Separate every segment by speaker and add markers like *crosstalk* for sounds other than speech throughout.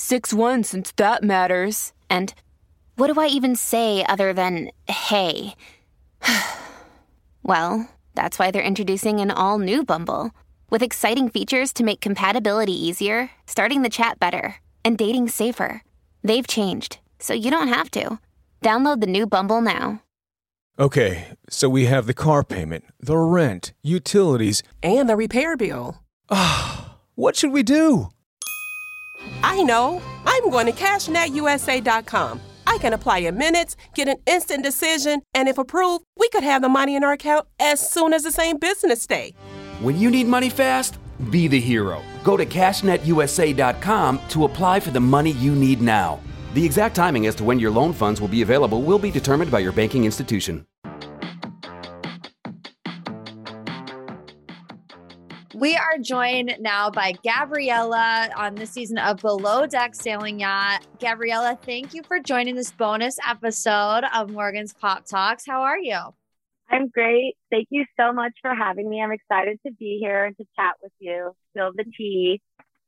Speaker 1: 6 1 since that matters. And what do I even say other than hey? *sighs* well, that's why they're introducing an all new Bumble with exciting features to make compatibility easier, starting the chat better, and dating safer. They've changed, so you don't have to. Download the new Bumble now.
Speaker 2: Okay, so we have the car payment, the rent, utilities.
Speaker 3: And the repair bill. *sighs*
Speaker 2: What should we do?
Speaker 3: I know. I'm going to CashNetUSA.com. I can apply in minutes, get an instant decision, and if approved, we could have the money in our account as soon as the same business day.
Speaker 4: When you need money fast, be the hero. Go to CashNetUSA.com to apply for the money you need now. The exact timing as to when your loan funds will be available will be determined by your banking institution.
Speaker 5: We are joined now by Gabriela on this season of Below Deck Sailing Yacht. Gabriela, thank you for joining this bonus episode of Morgan's Pop Talks. How are you?
Speaker 6: I'm great. Thank you so much for having me. I'm excited to be here and to chat with you, spill the tea.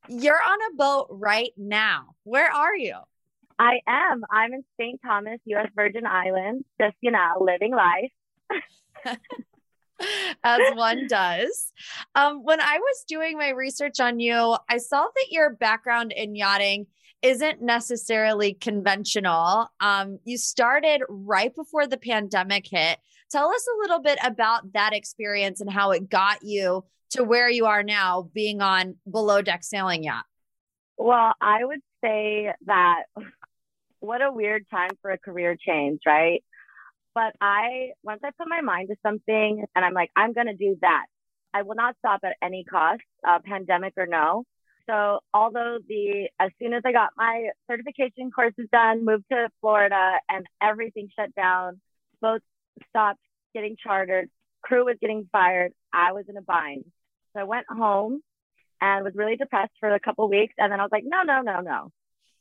Speaker 5: You're on a boat right now. Where are you?
Speaker 6: I am. I'm in St. Thomas, U.S. Virgin Islands, just, you know, living life. *laughs* *laughs*
Speaker 5: As one does. Um, when I was doing my research on you, I saw that your background in yachting isn't necessarily conventional. Um, you started right before the pandemic hit. Tell us a little bit about that experience and how it got you to where you are now, being on below deck sailing yacht.
Speaker 6: Well, I would say that what a weird time for a career change, right? But I, once I put my mind to something and I'm like, I'm going to do that, I will not stop at any cost, uh, pandemic or no. So, although the, as soon as I got my certification courses done, moved to Florida and everything shut down, boats stopped getting chartered, crew was getting fired, I was in a bind. So, I went home and was really depressed for a couple weeks. And then I was like, no, no, no, no.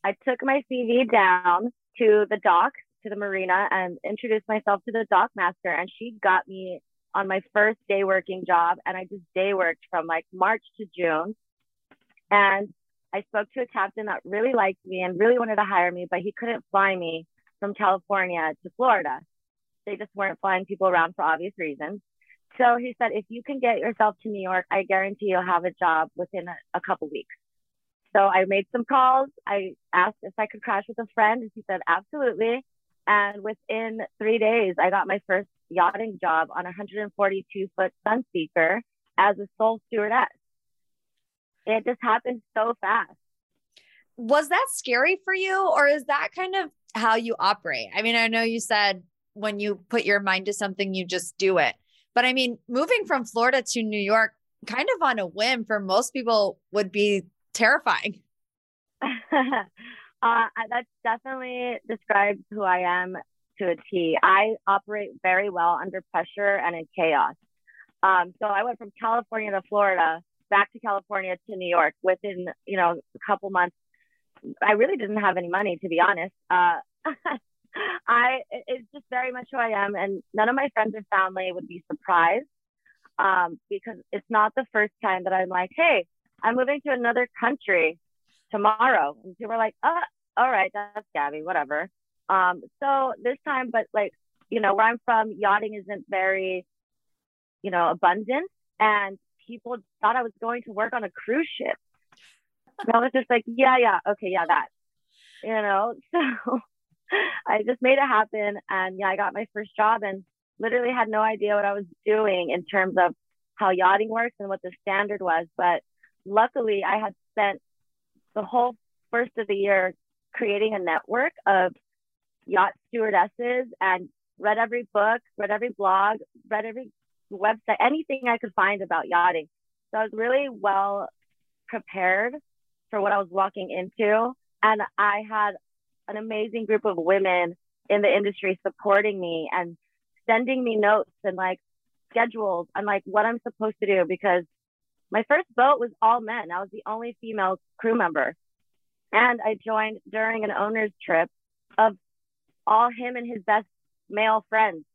Speaker 6: I took my CV down to the dock to the marina and introduced myself to the dock master and she got me on my first day working job and I just day worked from like March to June. And I spoke to a captain that really liked me and really wanted to hire me, but he couldn't fly me from California to Florida. They just weren't flying people around for obvious reasons. So he said, if you can get yourself to New York, I guarantee you'll have a job within a, a couple weeks. So I made some calls. I asked if I could crash with a friend, and he said, absolutely. And within three days, I got my first yachting job on a 142 foot Sunseeker as a sole stewardess. It just happened so fast.
Speaker 5: Was that scary for you, or is that kind of how you operate? I mean, I know you said when you put your mind to something, you just do it. But I mean, moving from Florida to New York, kind of on a whim for most people would be terrifying. *laughs*
Speaker 6: uh, that definitely describes who I am to a T. I operate very well under pressure and in chaos. Um, so I went from California to Florida, back to California to New York within, you know, a couple months. I really didn't have any money, to be honest. Uh, *laughs* I it's just very much who I am, and none of my friends or family would be surprised um, because it's not the first time that I'm like, hey, I'm moving to another country tomorrow. And people were like, oh, all right, that's Gabby, whatever. Um, so this time, but like, you know, where I'm from, yachting isn't very, you know, abundant. And people thought I was going to work on a cruise ship. And I was just like, yeah, yeah, okay, yeah, that. You know, *laughs* so I just made it happen. And yeah, I got my first job and literally had no idea what I was doing in terms of how yachting works and what the standard was. But luckily, I had spent the whole first of the year creating a network of yacht stewardesses and read every book, read every blog, read every website, anything I could find about yachting. So I was really well prepared for what I was walking into. And I had an amazing group of women in the industry supporting me and sending me notes and like schedules and like what I'm supposed to do because my first boat was all men. I was the only female crew member. And I joined during an owner's trip of all him and his best male friends.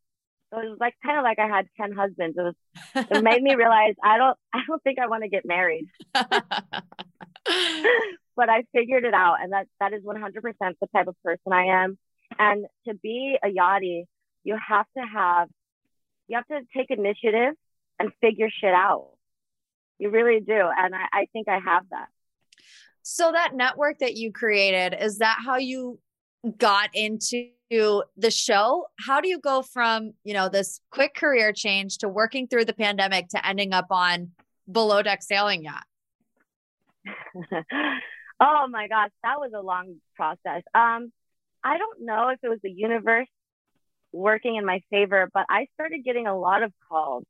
Speaker 6: So it was like kind of like I had 10 husbands. It was it made me *laughs* realize I don't I don't think I want to get married. *laughs* *laughs* but I figured it out and that that is 100% the type of person I am. And to be a yachty, you have to have you have to take initiative and figure shit out. You really do. And I, I think I have that.
Speaker 5: So that network that you created, is that how you got into the show? How do you go from, you know, this quick career change to working through the pandemic to ending up on below deck sailing yacht? *laughs*
Speaker 6: oh my gosh, that was a long process. Um, I don't know if it was the universe working in my favor, but I started getting a lot of calls.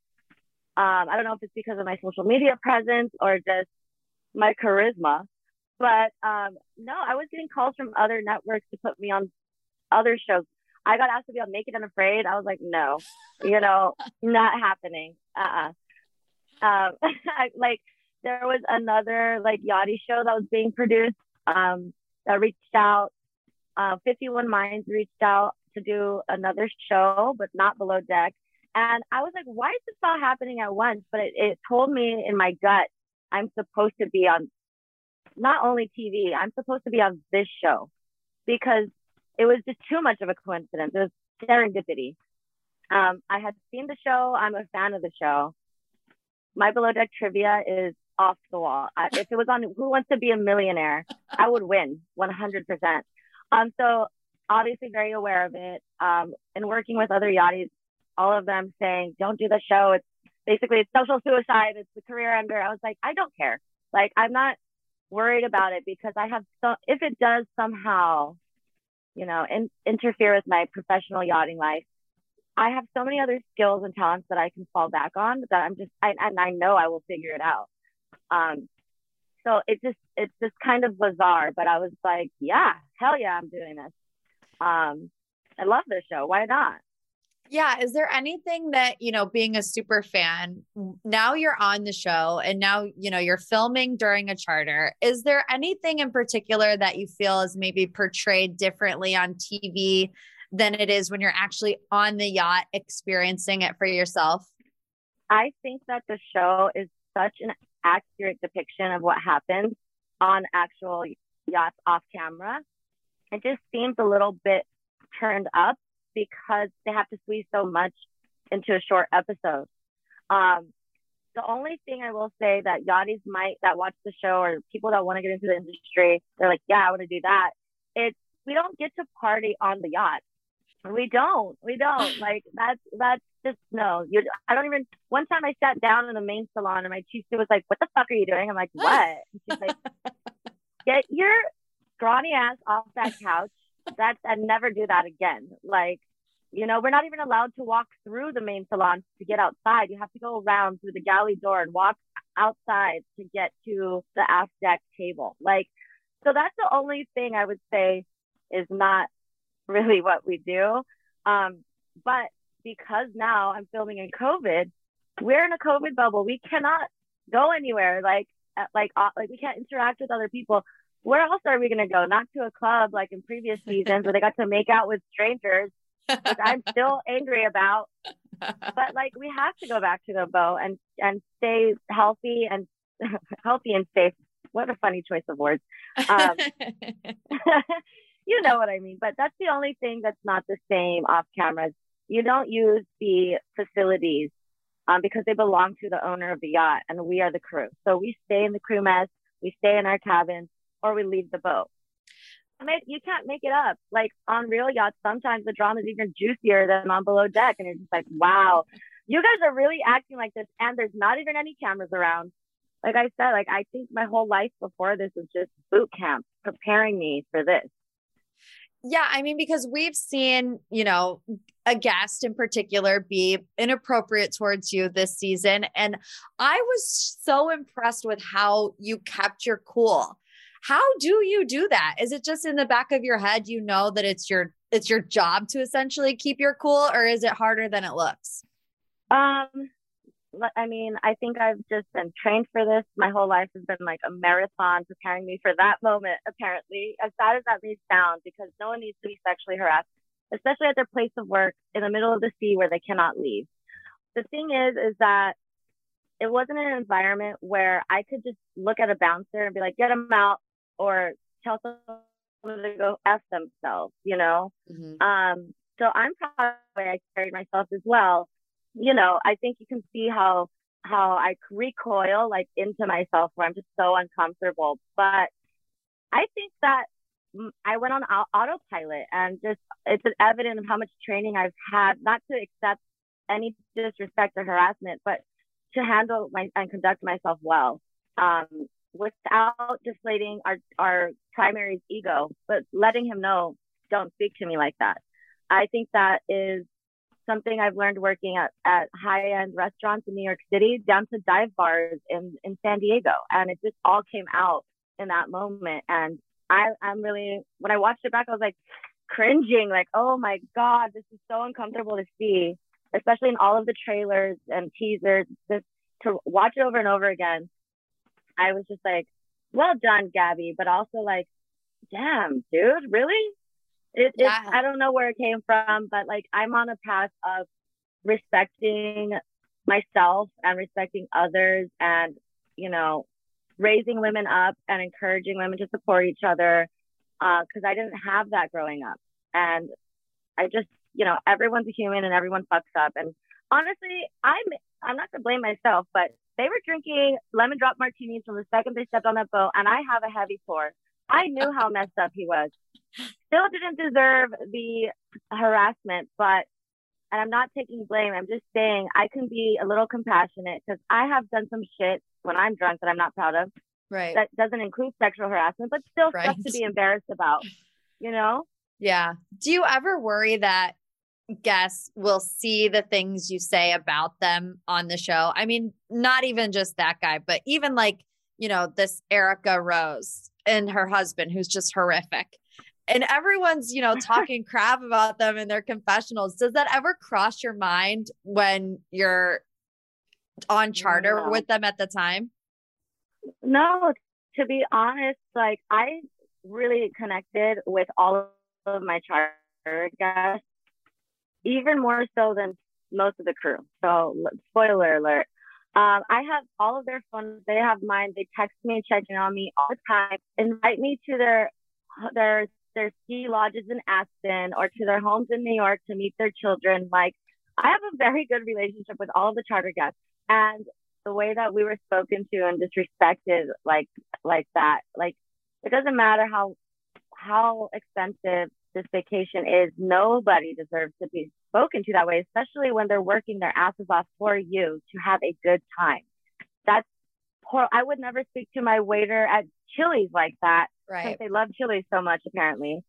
Speaker 6: Um, I don't know if it's because of my social media presence or just my charisma, but um, no, I was getting calls from other networks to put me on other shows. I got asked to be on Naked and Afraid. I was like, no, you know, *laughs* not happening. Uh-uh. Um, *laughs* I, like there was another like yachty show that was being produced um, that reached out. Uh, 51 Minds reached out to do another show, but not below deck. And I was like, why is this all happening at once? But it, it told me in my gut, I'm supposed to be on not only TV, I'm supposed to be on this show because it was just too much of a coincidence. It was serendipity. Um, I had seen the show. I'm a fan of the show. My below deck trivia is off the wall. I, if it was on Who Wants to Be a Millionaire, I would win 100%. Um, so obviously very aware of it. Um, and working with other yachties, all of them saying, don't do the show. It's basically it's social suicide. It's the career ender. I was like, I don't care. Like, I'm not worried about it because I have so, if it does somehow, you know, in, interfere with my professional yachting life, I have so many other skills and talents that I can fall back on that I'm just, I, and I know I will figure it out. Um, so it just, it's just kind of bizarre, but I was like, yeah, hell yeah, I'm doing this. Um, I love this show. Why not?
Speaker 5: Yeah. Is there anything that, you know, being a super fan, now you're on the show and now, you know, you're filming during a charter. Is there anything in particular that you feel is maybe portrayed differently on TV than it is when you're actually on the yacht experiencing it for yourself?
Speaker 6: I think that the show is such an accurate depiction of what happens on actual yachts off camera. It just seems a little bit turned up because they have to squeeze so much into a short episode. Um, the only thing I will say that yachties might that watch the show or people that want to get into the industry, they're like, yeah, I want to do that. It's we don't get to party on the yacht. We don't. We don't. *laughs* Like that's that's just no. You I don't even one time I sat down in the main salon and my chief was like, What the fuck are you doing? I'm like, *laughs* What? And she's like, Get your scrawny ass off that couch that's and never do that again. Like, you know, we're not even allowed to walk through the main salon to get outside. You have to go around through the galley door and walk outside to get to the aft deck table. Like, so that's the only thing I would say is not *laughs* really what we do. Um, but because now I'm filming in COVID, we're in a COVID bubble. We cannot go anywhere. Like, like, uh, like we can't interact with other people where else are we going to go? Not to a club like in previous *laughs* seasons where they got to make out with strangers, which I'm still angry about. *laughs* But like we have to go back to the boat and and stay healthy and *laughs* healthy and safe. What a funny choice of words. Um, *laughs* you know what I mean. But that's the only thing that's not the same off cameras. You don't use the facilities um, because they belong to the owner of the yacht and we are the crew. So we stay in the crew mess, we stay in our cabins, or we leave the boat. You can't make it up. Like on real yachts, sometimes the drama is even juicier than on below deck. And it's just like, wow, you guys are really acting like this. And there's not even any cameras around. Like I said, like I think my whole life before this was just boot camp, preparing me for this.
Speaker 5: Yeah, I mean, because we've seen, you know, a guest in particular be inappropriate towards you this season. And I was so impressed with how you kept your cool. How do you do that? Is it just in the back of your head you know that it's your it's your job to essentially keep your cool or is it harder than it looks?
Speaker 6: Um I mean, I think I've just been trained for this. My whole life has been like a marathon preparing me for that moment, apparently. As sad as that may sound, because no one needs to be sexually harassed especially at their place of work in the middle of the sea where they cannot leave. The thing is, is that it wasn't an environment where I could just look at a bouncer and be like, get him out or tell someone to go F themselves, you know? Mm-hmm. Um, so I'm proud of the way I carried myself as well. You know, I think you can see how how I recoil like into myself where I'm just so uncomfortable. But I think that I went on autopilot and just it's an evidence of how much training I've had, not to accept any disrespect or harassment, but to handle my and conduct myself well, um, without deflating our our primary's ego, but letting him know, don't speak to me like that. I think that is something I've learned working at, at high end restaurants in New York City, down to dive bars in in San Diego, and it just all came out in that moment. And I, I'm really, when I watched it back, I was like cringing, like, oh my God, this is so uncomfortable to see, especially in all of the trailers and teasers. Just to watch it over and over again, I was just like, well done, Gabby, but also like, damn, dude, really? It, yeah. I don't know where it came from, but like, I'm on a path of respecting myself and respecting others and, you know, raising women up and encouraging women to support each other because uh, I didn't have that growing up. And I just, you know, everyone's a human and everyone fucks up. And honestly, I'm I'm not to blame myself, but they were drinking lemon drop martinis from the second they stepped on that boat, and I have a heavy pour. I knew how messed up he was. Still didn't deserve the harassment, but and I'm not taking blame. I'm just saying I can be a little compassionate because I have done some shit when I'm drunk that I'm not proud of.
Speaker 5: Right.
Speaker 6: That doesn't include sexual harassment, but still right. stuff to be embarrassed about, you know?
Speaker 5: Yeah. Do you ever worry that guests will see the things you say about them on the show? I mean, not even just that guy, but even like, you know, this Erica Rose and her husband, who's just horrific and everyone's you know *laughs* talking crap about them in their confessionals does that ever cross your mind when you're on charter no. with them at the time
Speaker 6: no to be honest like i really connected with all of my charter guests even more so than most of the crew so spoiler alert um, I have all of their phones. They have mine. They text me and check in on me all the time. Invite me to their their their ski lodges in Aspen or to their homes in New York to meet their children. Like, I have a very good relationship with all of the charter guests. And the way that we were spoken to and disrespected like like that, like it doesn't matter how how expensive this vacation is, nobody deserves to be spoken to that way, especially when they're working their asses off for you to have a good time. That's poor. I would never speak to my waiter at Chili's like that
Speaker 5: Right.
Speaker 6: They love chili so much, apparently.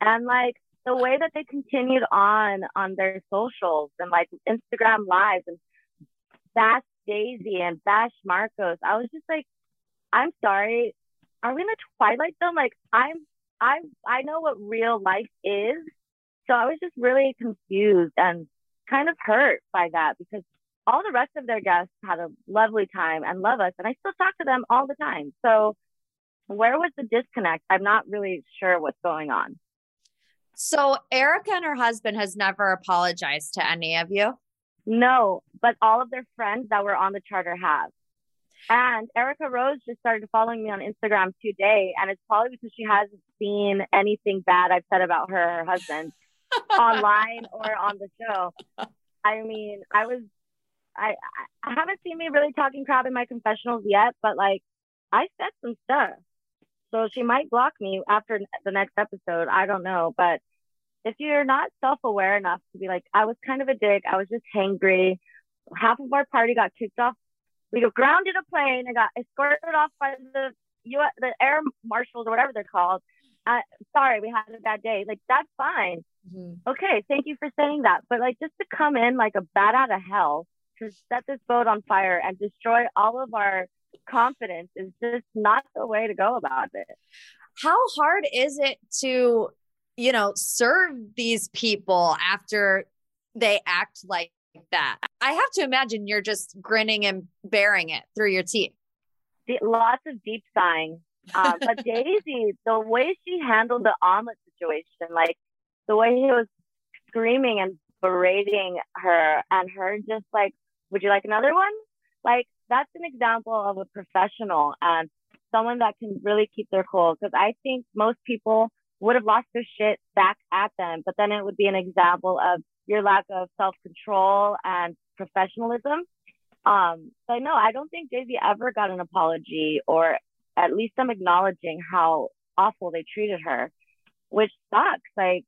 Speaker 6: and like the way that they continued on on their socials and like Instagram lives and bash Daisy and bash Marcos, I was just like, I'm sorry. Are we in a Twilight Zone? Like I'm I I know what real life is. So I was just really confused and kind of hurt by that because all the rest of their guests had a lovely time and love us and I still talk to them all the time. So where was the disconnect? I'm not really sure what's going on.
Speaker 5: So Erica and her husband has never apologized to any of you?
Speaker 6: No, but all of their friends that were on the charter have. And Erica Rose just started following me on Instagram today, and it's probably because she hasn't seen anything bad I've said about her, her husband, *laughs* online or on the show. I mean, I was, I, I haven't seen me really talking crap in my confessionals yet, but like, I said some stuff. So she might block me after the next episode. I don't know. But if you're not self aware enough to be like, I was kind of a dick, I was just hangry. Half of our party got kicked off. We got grounded a plane and got escorted off by the US, the air marshals or whatever they're called. I, sorry, we had a bad day. Like, that's fine. Mm-hmm. Okay, thank you for saying that. But like, just to come in like a bat out of hell to set this boat on fire and destroy all of our confidence is just not the way to go about it.
Speaker 5: How hard is it to, you know, serve these people after they act like that? I have to imagine you're just grinning and bearing it through your teeth.
Speaker 6: Lots of deep sighing. Uh, but *laughs* Daisy, the way she handled the omelet situation, like the way he was screaming and berating her, and her just like, would you like another one? Like, that's an example of a professional and someone that can really keep their cool. Because I think most people would have lost their shit back at them, but then it would be an example of your lack of self control and professionalism. Um, but no, I don't think Daisy ever got an apology or at least some acknowledging how awful they treated her, which sucks. Like,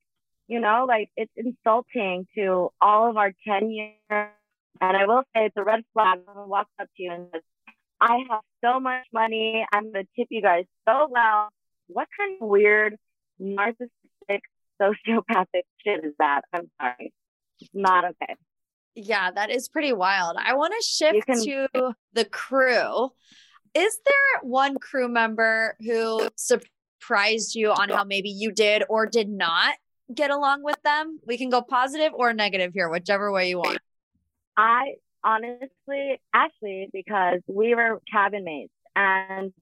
Speaker 6: you know, like it's insulting to all of our 10 years. And I will say it's a red flag. when walks up to you and says, I have so much money. I'm going to tip you guys so well. What kind of weird, narcissistic, *laughs* sociopathic shit is that? I'm sorry. Not okay.
Speaker 5: Yeah, that is pretty wild. I want to shift can- to the crew. Is there one crew member who surprised you on how maybe you did or did not get along with them? We can go positive or negative here, whichever way you want.
Speaker 6: I honestly, actually, because we were cabin mates and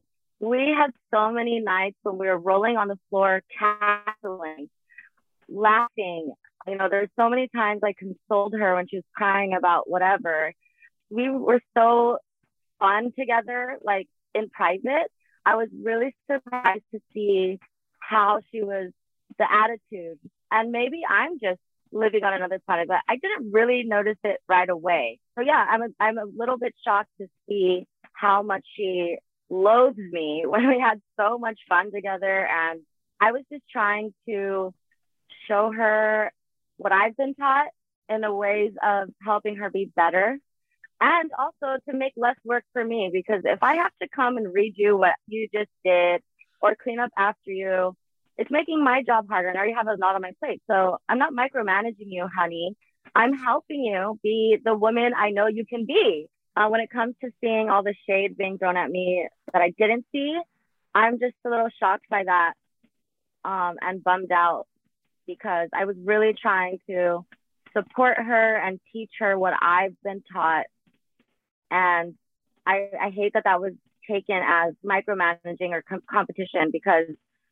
Speaker 6: we had so many nights when we were rolling on the floor, cackling, laughing. You know, there's so many times I consoled her when she was crying about whatever. We were so fun together, like in private. I was really surprised to see how she was, the attitude. And maybe I'm just living on another planet, but I didn't really notice it right away. So yeah, I'm a, I'm a little bit shocked to see how much she loathes me *laughs* when we had so much fun together. And I was just trying to show her what I've been taught in the ways of helping her be better and also to make less work for me because if I have to come and redo what you just did or clean up after you, it's making my job harder and I already have a lot on my plate. So I'm not micromanaging you, honey. I'm helping you be the woman I know you can be. Uh, when it comes to seeing all the shade being thrown at me that I didn't see, I'm just a little shocked by that um, and bummed out because I was really trying to support her and teach her what I've been taught and I, I hate that that was taken as micromanaging or com- competition because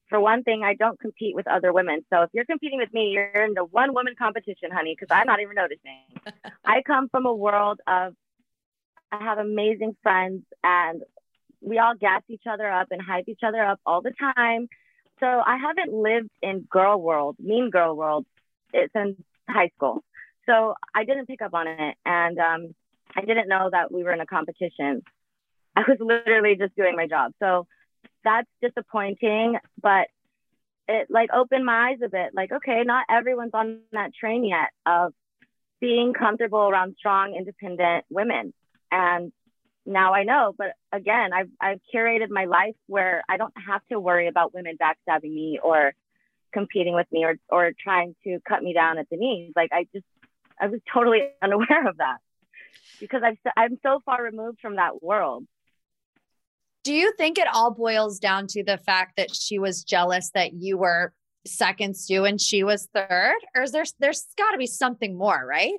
Speaker 6: for one thing, I don't compete with other women. So if you're competing with me, you're in the one woman competition, honey, because I'm not even noticing. *laughs* I come from a world of, I have amazing friends and we all gas each other up and hype each other up all the time. So I haven't lived in girl world, mean girl world since high school. So I didn't pick up on it. And um, I didn't know that we were in a competition. I was literally just doing my job. So that's disappointing, but it like opened my eyes a bit. Like, okay, not everyone's on that train yet of being comfortable around strong, independent women. And now I know, but again, I've, I've curated my life where I don't have to worry about women backstabbing me or competing with me or, or trying to cut me down at the knees. Like I just, I was totally *laughs* unaware of that because I've, I'm so far removed from that world.
Speaker 5: Do you think it all boils down to the fact that she was jealous that you were second stew and she was third? Or is there there's gotta be something more, right?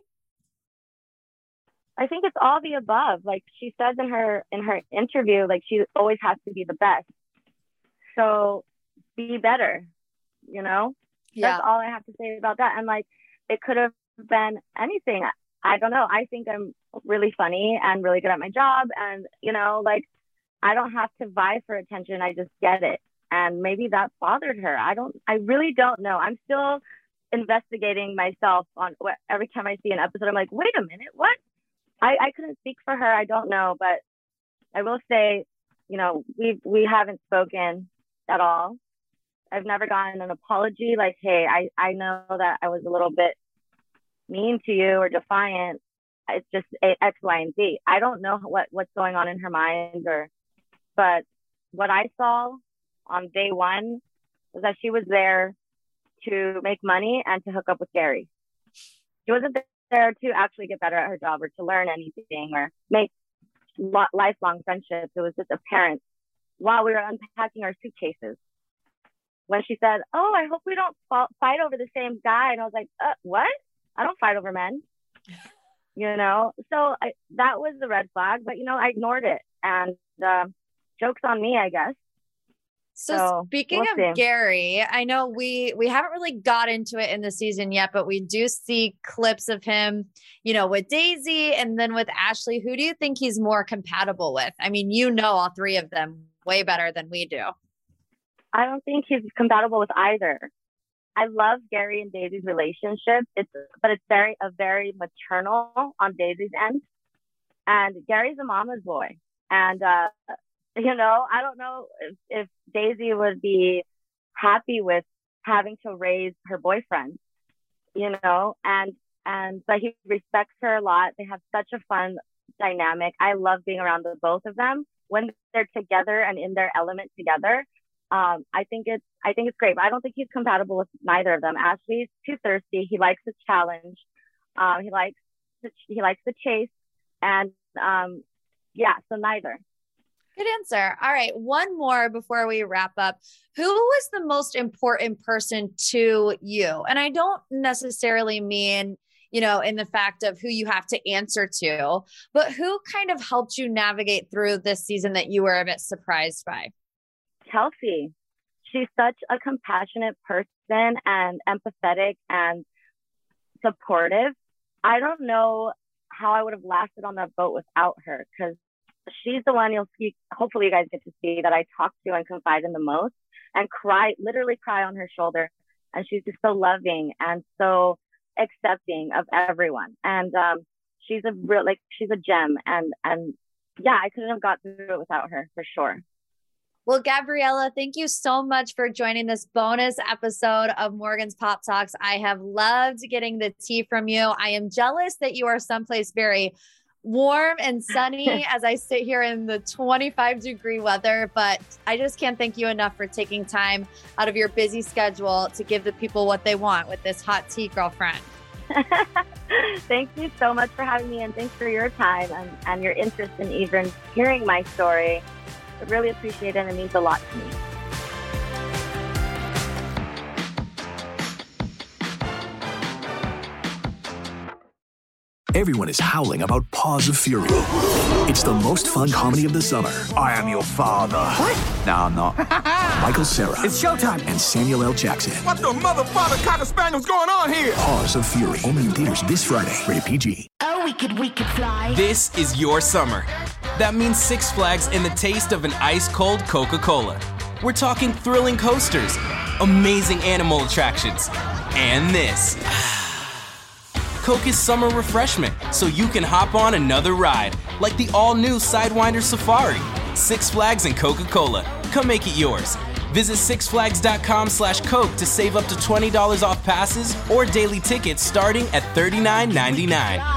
Speaker 6: I think it's all the above. Like she says in her in her interview, like she always has to be the best. So be better, you know? Yeah. That's all I have to say about that. And like it could have been anything. I don't know. I think I'm really funny and really good at my job. And, you know, like I don't have to vie for attention. I just get it. And maybe that bothered her. I don't, I really don't know. I'm still investigating myself on what every time I see an episode, I'm like, wait a minute, what? I, I couldn't speak for her. I don't know. But I will say, you know, we we haven't spoken at all. I've never gotten an apology like, hey, I, I know that I was a little bit mean to you or defiant. It's just X, Y, and Z. I don't know what what's going on in her mind, or but what I saw on day one was that she was there to make money and to hook up with Gary. She wasn't there to actually get better at her job or to learn anything or make lifelong friendships. It was just apparent while we were unpacking our suitcases when she said, "Oh, I hope we don't fight over the same guy," and I was like, uh, "What? I don't fight over men." *laughs* you know, so I, that was the red flag, but you know, I ignored it, and uh, jokes on me, I guess.
Speaker 5: So, so speaking we'll of see. Gary, I know we we haven't really got into it in the season yet, but we do see clips of him, you know, with Daisy and then with Ashley. Who do you think he's more compatible with? I mean, you know all three of them way better than we do.
Speaker 6: I don't think he's compatible with either. I love Gary and Daisy's relationship. It's but it's very a very maternal on Daisy's end. And Gary's a mama's boy. And uh, you know, I don't know if, if Daisy would be happy with having to raise her boyfriend, you know, and and but he respects her a lot. They have such a fun dynamic. I love being around the both of them when they're together and in their element together. Um, I think it's I think it's great, but I don't think he's compatible with neither of them. Ashley's too thirsty. He likes the challenge. Um, he likes the, he likes the chase, and um, yeah, so neither.
Speaker 5: Good answer. All right, one more before we wrap up. Who was the most important person to you? And I don't necessarily mean you know, in the fact of who you have to answer to, but who kind of helped you navigate through this season that you were a bit surprised by?
Speaker 6: Kelsey. She's such a compassionate person and empathetic and supportive. I don't know how I would have lasted on that boat without her because she's the one you'll see. Hopefully, you guys get to see that I talk to and confide in the most and cry, literally cry on her shoulder. And she's just so loving and so accepting of everyone. And um, she's a real, like, she's a gem. And, and yeah, I couldn't have got through it without her for sure.
Speaker 5: Well, Gabriela, thank you so much for joining this bonus episode of Morgan's Pop Talks. I have loved getting the tea from you. I am jealous that you are someplace very warm and *laughs* sunny as I sit here in the 25 degree weather. But I just can't thank you enough for taking time out of your busy schedule to give the people what they want with this hot tea, girlfriend. *laughs*
Speaker 6: Thank you so much for having me, and thanks for your time and, and your interest in even hearing my story. I really appreciate it and it means a lot to me.
Speaker 7: Everyone is howling about Paws of Fury. It's the most fun comedy of the summer.
Speaker 8: I am your father.
Speaker 7: What? No, I'm not. *laughs* Michael Cera.
Speaker 8: It's showtime.
Speaker 7: And Samuel L. Jackson.
Speaker 8: What the motherfucker cocker spaniel's going on here?
Speaker 7: Paws of Fury. Only in theaters this Friday. Rated PG.
Speaker 9: Oh, we could, we could fly.
Speaker 10: This is your summer. That means Six Flags and the taste of an ice cold Coca Cola. We're talking thrilling coasters, amazing animal attractions, and this. Coke is summer refreshment, so you can hop on another ride, like the all new Sidewinder Safari. Six Flags and Coca Cola. Come make it yours. Visit sixflags.com slash Coke to save up to $20 off passes or daily tickets starting at $39.99.